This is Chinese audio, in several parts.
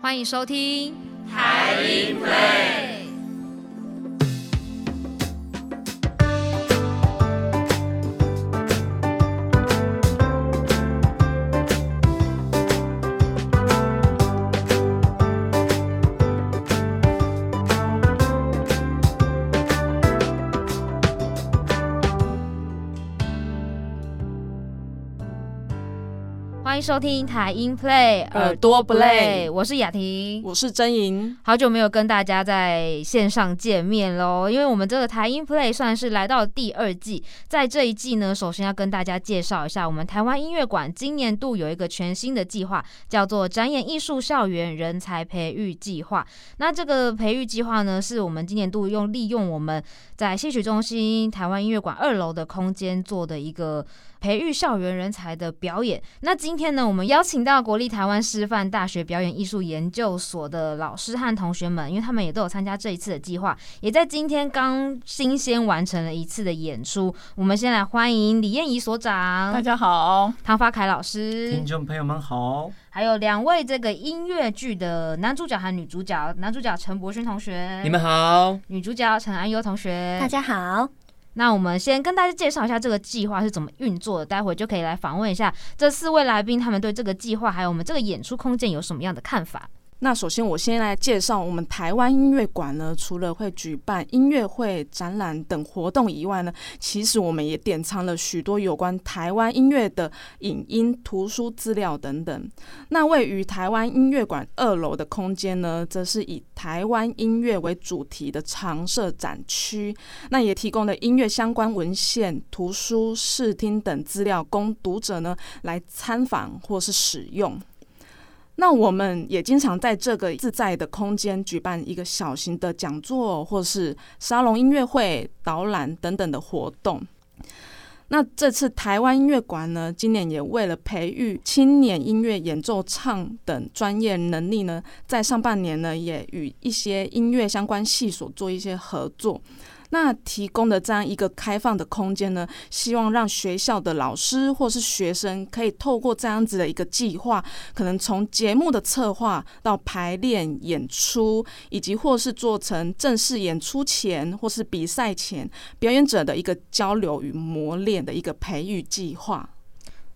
欢迎收听台音会。收听台音 Play 耳朵 Play，我是雅婷，我是真莹，好久没有跟大家在线上见面喽，因为我们这个台音 Play 算是来到第二季，在这一季呢，首先要跟大家介绍一下，我们台湾音乐馆今年度有一个全新的计划，叫做展演艺术校园人才培育计划。那这个培育计划呢，是我们今年度用利用我们在戏曲中心台湾音乐馆二楼的空间做的一个。培育校园人才的表演。那今天呢，我们邀请到国立台湾师范大学表演艺术研究所的老师和同学们，因为他们也都有参加这一次的计划，也在今天刚新鲜完成了一次的演出。我们先来欢迎李燕怡所长，大家好，唐发凯老师，听众朋友们好，还有两位这个音乐剧的男主角和女主角，男主角陈柏勋同学，你们好，女主角陈安优同学，大家好。那我们先跟大家介绍一下这个计划是怎么运作的，待会就可以来访问一下这四位来宾，他们对这个计划还有我们这个演出空间有什么样的看法。那首先，我先来介绍我们台湾音乐馆呢。除了会举办音乐会、展览等活动以外呢，其实我们也典藏了许多有关台湾音乐的影音、图书资料等等。那位于台湾音乐馆二楼的空间呢，则是以台湾音乐为主题的常设展区。那也提供了音乐相关文献、图书、视听等资料，供读者呢来参访或是使用。那我们也经常在这个自在的空间举办一个小型的讲座，或是沙龙音乐会、导览等等的活动。那这次台湾音乐馆呢，今年也为了培育青年音乐演奏唱等专业能力呢，在上半年呢，也与一些音乐相关系所做一些合作。那提供的这样一个开放的空间呢，希望让学校的老师或是学生可以透过这样子的一个计划，可能从节目的策划到排练、演出，以及或是做成正式演出前或是比赛前表演者的一个交流与磨练的一个培育计划。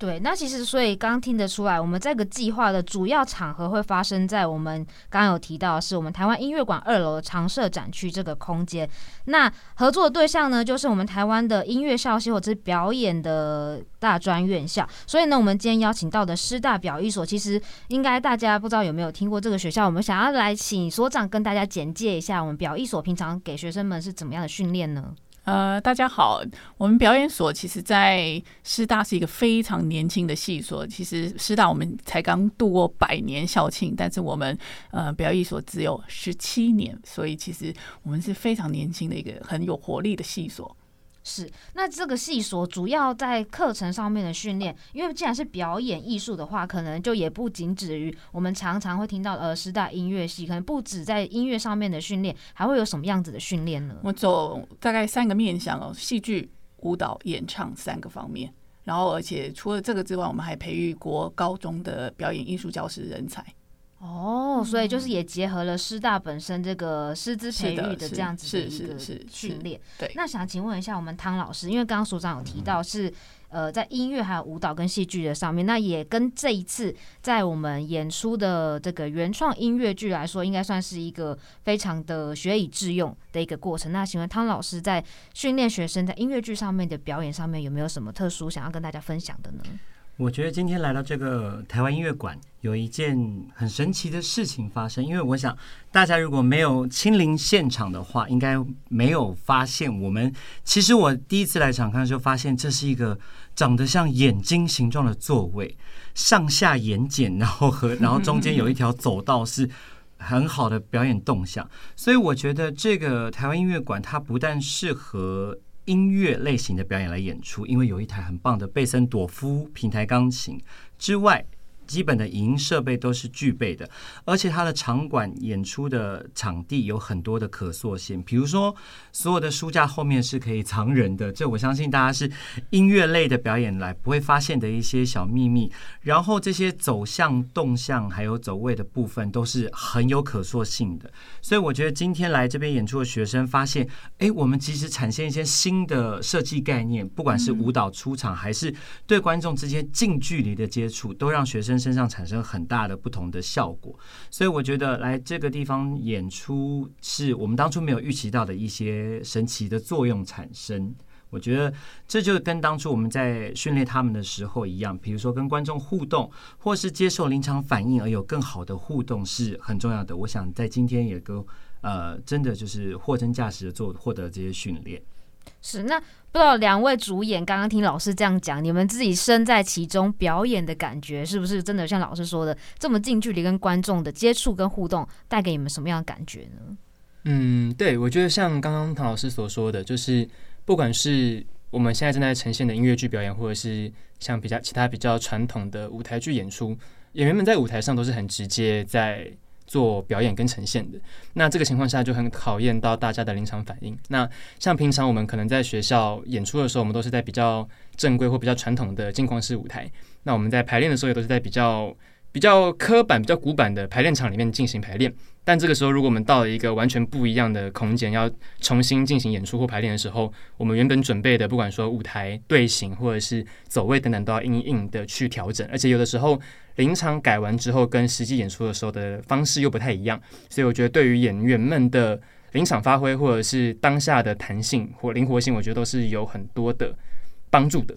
对，那其实所以刚听得出来，我们这个计划的主要场合会发生在我们刚刚有提到，是我们台湾音乐馆二楼的常设展区这个空间。那合作的对象呢，就是我们台湾的音乐校系或者是表演的大专院校。所以呢，我们今天邀请到的师大表艺所，其实应该大家不知道有没有听过这个学校。我们想要来请所长跟大家简介一下，我们表艺所平常给学生们是怎么样的训练呢？呃，大家好，我们表演所其实，在师大是一个非常年轻的系所。其实师大我们才刚度过百年校庆，但是我们呃表演所只有十七年，所以其实我们是非常年轻的一个很有活力的系所。是，那这个系所主要在课程上面的训练，因为既然是表演艺术的话，可能就也不仅止于我们常常会听到呃师大音乐系，可能不止在音乐上面的训练，还会有什么样子的训练呢？我走大概三个面向哦，戏剧、舞蹈、演唱三个方面，然后而且除了这个之外，我们还培育国高中的表演艺术教师人才。哦，所以就是也结合了师大本身这个师资培育的这样子的一个训练。对，那想请问一下我们汤老师，因为刚刚所长有提到是呃在音乐还有舞蹈跟戏剧的上面，那也跟这一次在我们演出的这个原创音乐剧来说，应该算是一个非常的学以致用的一个过程。那请问汤老师在训练学生在音乐剧上面的表演上面有没有什么特殊想要跟大家分享的呢？我觉得今天来到这个台湾音乐馆，有一件很神奇的事情发生。因为我想，大家如果没有亲临现场的话，应该没有发现。我们其实我第一次来场看的时候，发现这是一个长得像眼睛形状的座位，上下眼睑，然后和然后中间有一条走道，是很好的表演动向。所以我觉得这个台湾音乐馆，它不但适合。音乐类型的表演来演出，因为有一台很棒的贝森朵夫平台钢琴。之外，基本的影音设备都是具备的，而且它的场馆演出的场地有很多的可塑性，比如说所有的书架后面是可以藏人的，这我相信大家是音乐类的表演来不会发现的一些小秘密。然后这些走向、动向还有走位的部分都是很有可塑性的，所以我觉得今天来这边演出的学生发现，哎，我们其实产生一些新的设计概念，不管是舞蹈出场还是对观众之间近距离的接触，都让学生身上产生很大的不同的效果。所以我觉得来这个地方演出，是我们当初没有预期到的一些神奇的作用产生。我觉得这就跟当初我们在训练他们的时候一样，比如说跟观众互动，或是接受临场反应而有更好的互动是很重要的。我想在今天也都呃，真的就是货真价实的做获得这些训练。是那不知道两位主演刚刚听老师这样讲，你们自己身在其中表演的感觉，是不是真的像老师说的这么近距离跟观众的接触跟互动，带给你们什么样的感觉呢？嗯，对，我觉得像刚刚唐老师所说的，就是。不管是我们现在正在呈现的音乐剧表演，或者是像比较其他比较传统的舞台剧演出，演员们在舞台上都是很直接在做表演跟呈现的。那这个情况下就很考验到大家的临场反应。那像平常我们可能在学校演出的时候，我们都是在比较正规或比较传统的镜框式舞台。那我们在排练的时候，也都是在比较。比较刻板、比较古板的排练场里面进行排练，但这个时候，如果我们到了一个完全不一样的空间，要重新进行演出或排练的时候，我们原本准备的，不管说舞台队形或者是走位等等，都要硬硬的去调整。而且有的时候临场改完之后，跟实际演出的时候的方式又不太一样，所以我觉得对于演员们的临场发挥或者是当下的弹性或灵活性，我觉得都是有很多的帮助的。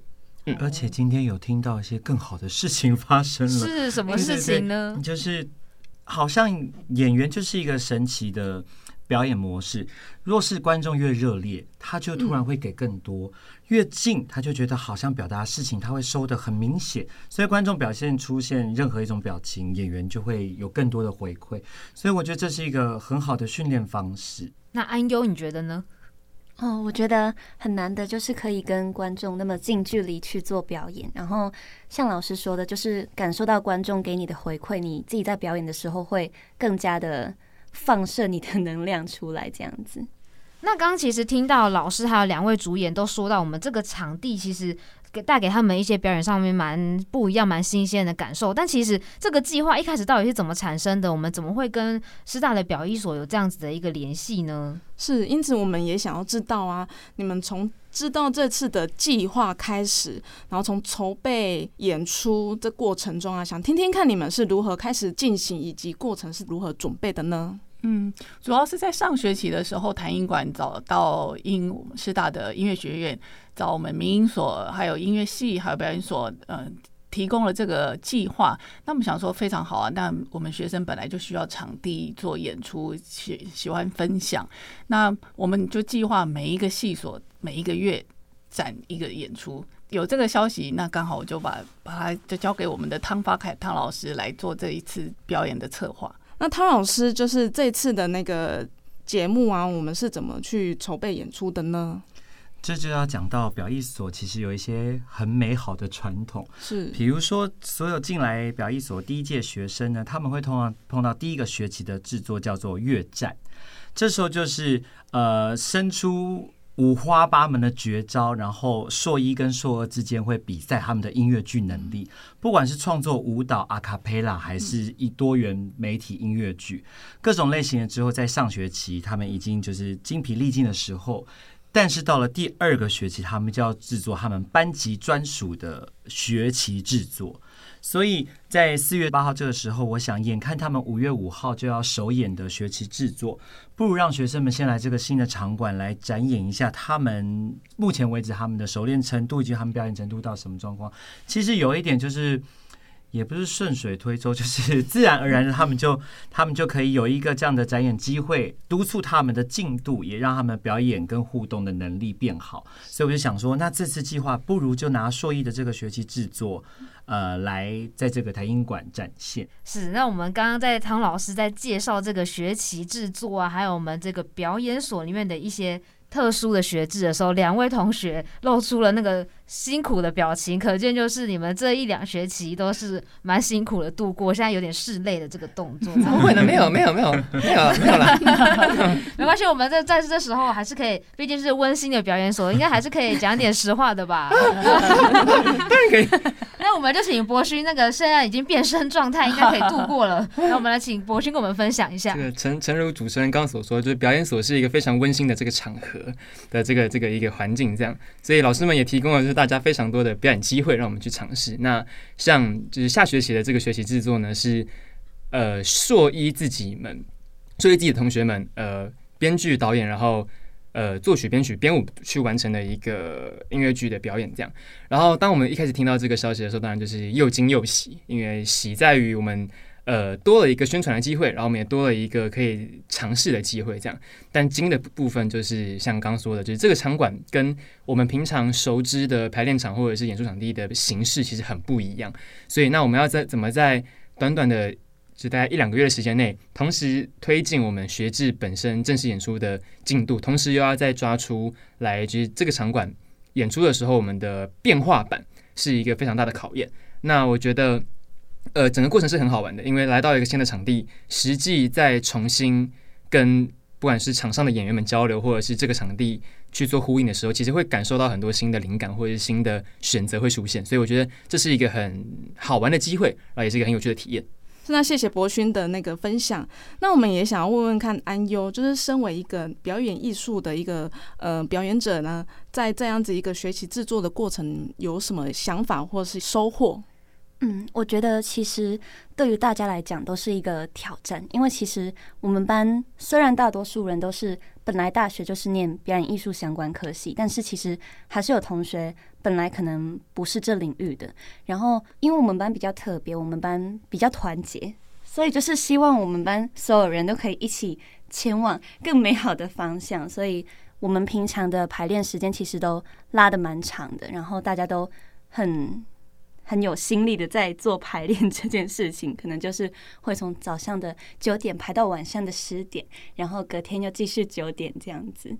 而且今天有听到一些更好的事情发生了，是什么事情呢？就是好像演员就是一个神奇的表演模式。若是观众越热烈，他就突然会给更多；越近，他就觉得好像表达事情他会收的很明显。所以观众表现出现任何一种表情，演员就会有更多的回馈。所以我觉得这是一个很好的训练方式。那安优，你觉得呢？哦，我觉得很难的，就是可以跟观众那么近距离去做表演，然后像老师说的，就是感受到观众给你的回馈，你自己在表演的时候会更加的放射你的能量出来，这样子。那刚刚其实听到老师还有两位主演都说到，我们这个场地其实。给带给他们一些表演上面蛮不一样、蛮新鲜的感受。但其实这个计划一开始到底是怎么产生的？我们怎么会跟师大的表艺所有这样子的一个联系呢？是，因此我们也想要知道啊，你们从知道这次的计划开始，然后从筹备演出的过程中啊，想听听看你们是如何开始进行，以及过程是如何准备的呢？嗯，主要是在上学期的时候，台音馆找到音师大的音乐学院，找我们民音所，还有音乐系，还有表演所，嗯，提供了这个计划。那我们想说非常好啊，那我们学生本来就需要场地做演出，喜喜欢分享，那我们就计划每一个系所每一个月展一个演出。有这个消息，那刚好我就把把它就交给我们的汤发凯汤老师来做这一次表演的策划。那汤老师就是这次的那个节目啊，我们是怎么去筹备演出的呢？这就要讲到表艺所其实有一些很美好的传统，是，比如说所有进来表艺所第一届学生呢，他们会通常碰到第一个学期的制作叫做乐战，这时候就是呃生出。五花八门的绝招，然后硕一跟硕二之间会比赛他们的音乐剧能力，不管是创作舞蹈、阿卡贝拉，还是一多元媒体音乐剧，各种类型的之后，在上学期他们已经就是精疲力尽的时候，但是到了第二个学期，他们就要制作他们班级专属的学期制作。所以在四月八号这个时候，我想眼看他们五月五号就要首演的学期制作，不如让学生们先来这个新的场馆来展演一下他们目前为止他们的熟练程度以及他们表演程度到什么状况。其实有一点就是。也不是顺水推舟，就是自然而然的，他们就他们就可以有一个这样的展演机会，督促他们的进度，也让他们表演跟互动的能力变好。所以我就想说，那这次计划不如就拿硕艺的这个学期制作，呃，来在这个台音馆展现。是，那我们刚刚在汤老师在介绍这个学期制作啊，还有我们这个表演所里面的一些特殊的学制的时候，两位同学露出了那个辛苦的表情，可见就是你们这一两学期都是蛮辛苦的度过，现在有点拭泪的这个动作。怎么会呢，没有没有没有没有 没有啦。没关系，我们在在这时候还是可以，毕竟是温馨的表演所，应该还是可以讲点实话的吧。当然可以。那我们就请博勋，那个现在已经变身状态，应该可以度过了。那我们来请博勋跟我们分享一下这。个诚诚如主持人刚刚所说，就是表演所是一个非常温馨的这个场合的这个这个一个环境，这样，所以老师们也提供了就是大家非常多的表演机会让我们去尝试。那像就是下学期的这个学习制作呢，是呃硕一自己们，硕一自己的同学们，呃编剧导演，然后。呃，作曲、编曲、编舞去完成的一个音乐剧的表演，这样。然后，当我们一开始听到这个消息的时候，当然就是又惊又喜，因为喜在于我们呃多了一个宣传的机会，然后我们也多了一个可以尝试的机会，这样。但惊的部分就是像刚刚说的，就是这个场馆跟我们平常熟知的排练场或者是演出场地的形式其实很不一样，所以那我们要在怎么在短短的就大概一两个月的时间内，同时推进我们学制本身正式演出的进度，同时又要再抓出来，就是这个场馆演出的时候，我们的变化版是一个非常大的考验。那我觉得，呃，整个过程是很好玩的，因为来到一个新的场地，实际再重新跟不管是场上的演员们交流，或者是这个场地去做呼应的时候，其实会感受到很多新的灵感或者是新的选择会出现。所以我觉得这是一个很好玩的机会，然后也是一个很有趣的体验。那谢谢博勋的那个分享。那我们也想要问问看安优，就是身为一个表演艺术的一个呃表演者呢，在这样子一个学习制作的过程，有什么想法或是收获？嗯，我觉得其实对于大家来讲都是一个挑战，因为其实我们班虽然大多数人都是本来大学就是念表演艺术相关科系，但是其实还是有同学本来可能不是这领域的。然后，因为我们班比较特别，我们班比较团结，所以就是希望我们班所有人都可以一起前往更美好的方向。所以我们平常的排练时间其实都拉的蛮长的，然后大家都很。很有心力的在做排练这件事情，可能就是会从早上的九点排到晚上的十点，然后隔天又继续九点这样子。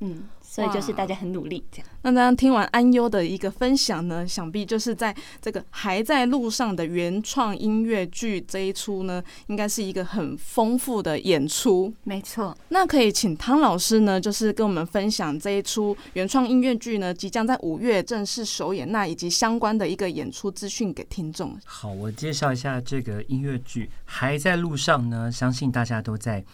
嗯，所以就是大家很努力这样。那大家听完安优的一个分享呢，想必就是在这个还在路上的原创音乐剧这一出呢，应该是一个很丰富的演出。没错，那可以请汤老师呢，就是跟我们分享这一出原创音乐剧呢，即将在五月正式首演，那以及相关的一个演出资讯给听众。好，我介绍一下这个音乐剧《还在路上》呢，相信大家都在。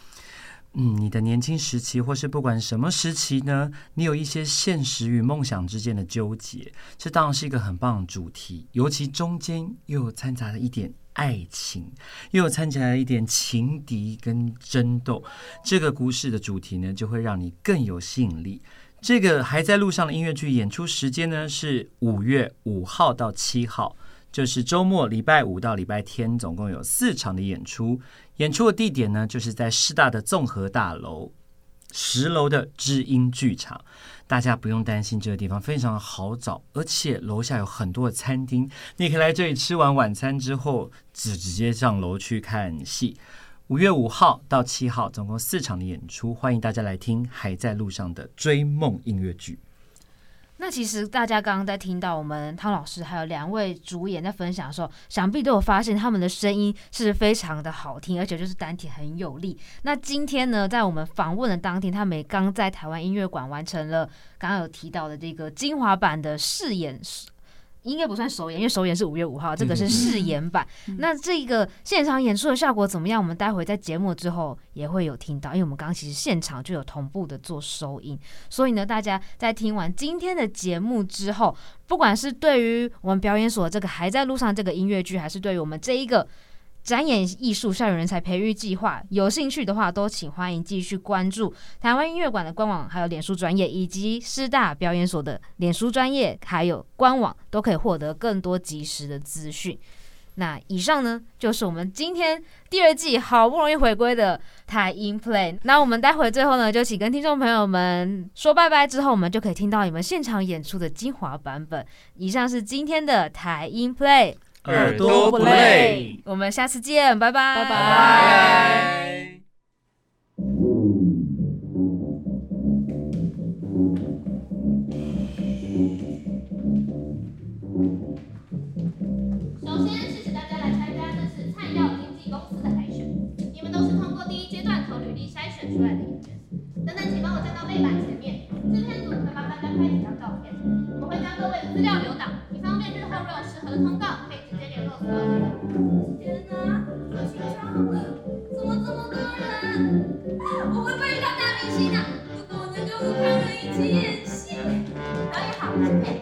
嗯，你的年轻时期，或是不管什么时期呢，你有一些现实与梦想之间的纠结，这当然是一个很棒的主题。尤其中间又有掺杂了一点爱情，又有掺杂了一点情敌跟争斗，这个故事的主题呢，就会让你更有吸引力。这个还在路上的音乐剧演出时间呢，是五月五号到七号，就是周末礼拜五到礼拜天，总共有四场的演出。演出的地点呢，就是在师大的综合大楼十楼的知音剧场。大家不用担心，这个地方非常好找，而且楼下有很多的餐厅，你可以来这里吃完晚餐之后，直直接上楼去看戏。五月五号到七号，总共四场的演出，欢迎大家来听《还在路上的追梦音乐剧》。那其实大家刚刚在听到我们汤老师还有两位主演在分享的时候，想必都有发现他们的声音是非常的好听，而且就是丹田很有力。那今天呢，在我们访问的当天，他们也刚在台湾音乐馆完成了刚刚有提到的这个精华版的试演。应该不算首演，因为首演是五月五号，这个是试演版。那这个现场演出的效果怎么样？我们待会在节目之后也会有听到，因为我们刚刚其实现场就有同步的做收音，所以呢，大家在听完今天的节目之后，不管是对于我们表演所这个还在路上这个音乐剧，还是对于我们这一个。展演艺术校园人才培育计划，有兴趣的话都请欢迎继续关注台湾音乐馆的官网，还有脸书专业，以及师大表演所的脸书专业，还有官网，都可以获得更多及时的资讯。那以上呢，就是我们今天第二季好不容易回归的台音 play。那我们待会最后呢，就请跟听众朋友们说拜拜，之后我们就可以听到你们现场演出的精华版本。以上是今天的台音 play。耳朵不累，我们下次见，拜拜，拜拜。今夜七点导演喊我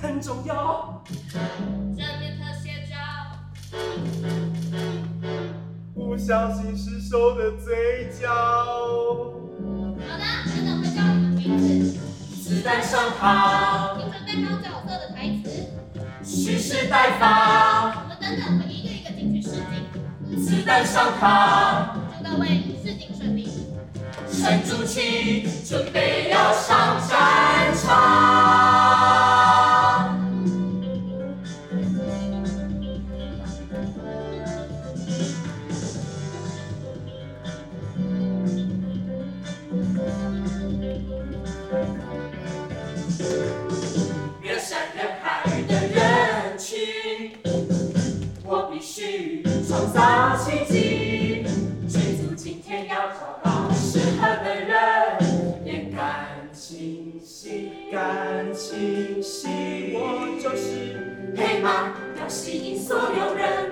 很重要。正面特写照，不小心失手的嘴角。好的，等等会叫你们名字。子弹上膛，请准备好角色的台词。蓄势待发。我们等等会一个一个进去试镜，子弹上膛，祝各位试镜顺利。沉住气，准备要上战黑马，要吸引所有人。